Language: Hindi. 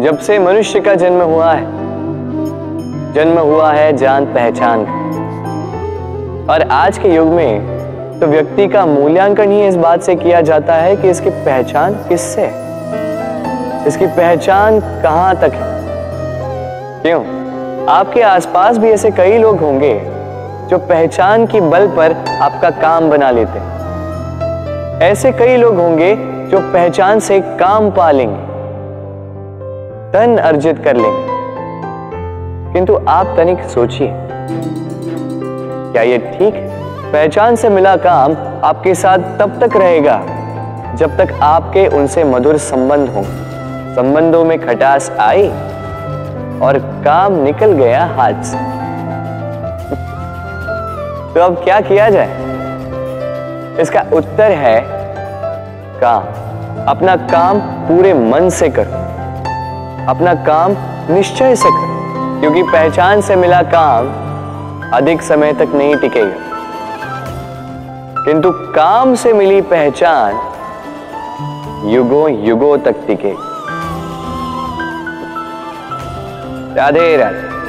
जब से मनुष्य का जन्म हुआ है, जन्म हुआ है जान पहचान। और आज के युग में तो व्यक्ति का मूल्यांकन ही इस बात से किया जाता है कि इसकी पहचान किससे इसकी पहचान कहाँ तक है? क्यों? आपके आसपास भी ऐसे कई लोग होंगे जो पहचान की बल पर आपका काम बना लेते हैं। ऐसे कई लोग होंगे जो पहचान से काम पा धन अर्जित कर लेंगे किंतु आप तनिक सोचिए। क्या ये ठीक? पहचान से मिला काम आपके साथ तब तक रहेगा, जब तक आपके उनसे मधुर संबंध हों। संबंधों में खटास आई और काम निकल गया हाथ से। तो अब क्या किया जाए? इसका उत्तर है, काम। अपना काम पूरे मन से करो। अपना काम निश्चय से करें, क्योंकि पहचान से मिला काम अधिक समय तक नहीं टिकेगा। किंतु काम से मिली पहचान युगों युगों तक टिकेगी। राधे राधे।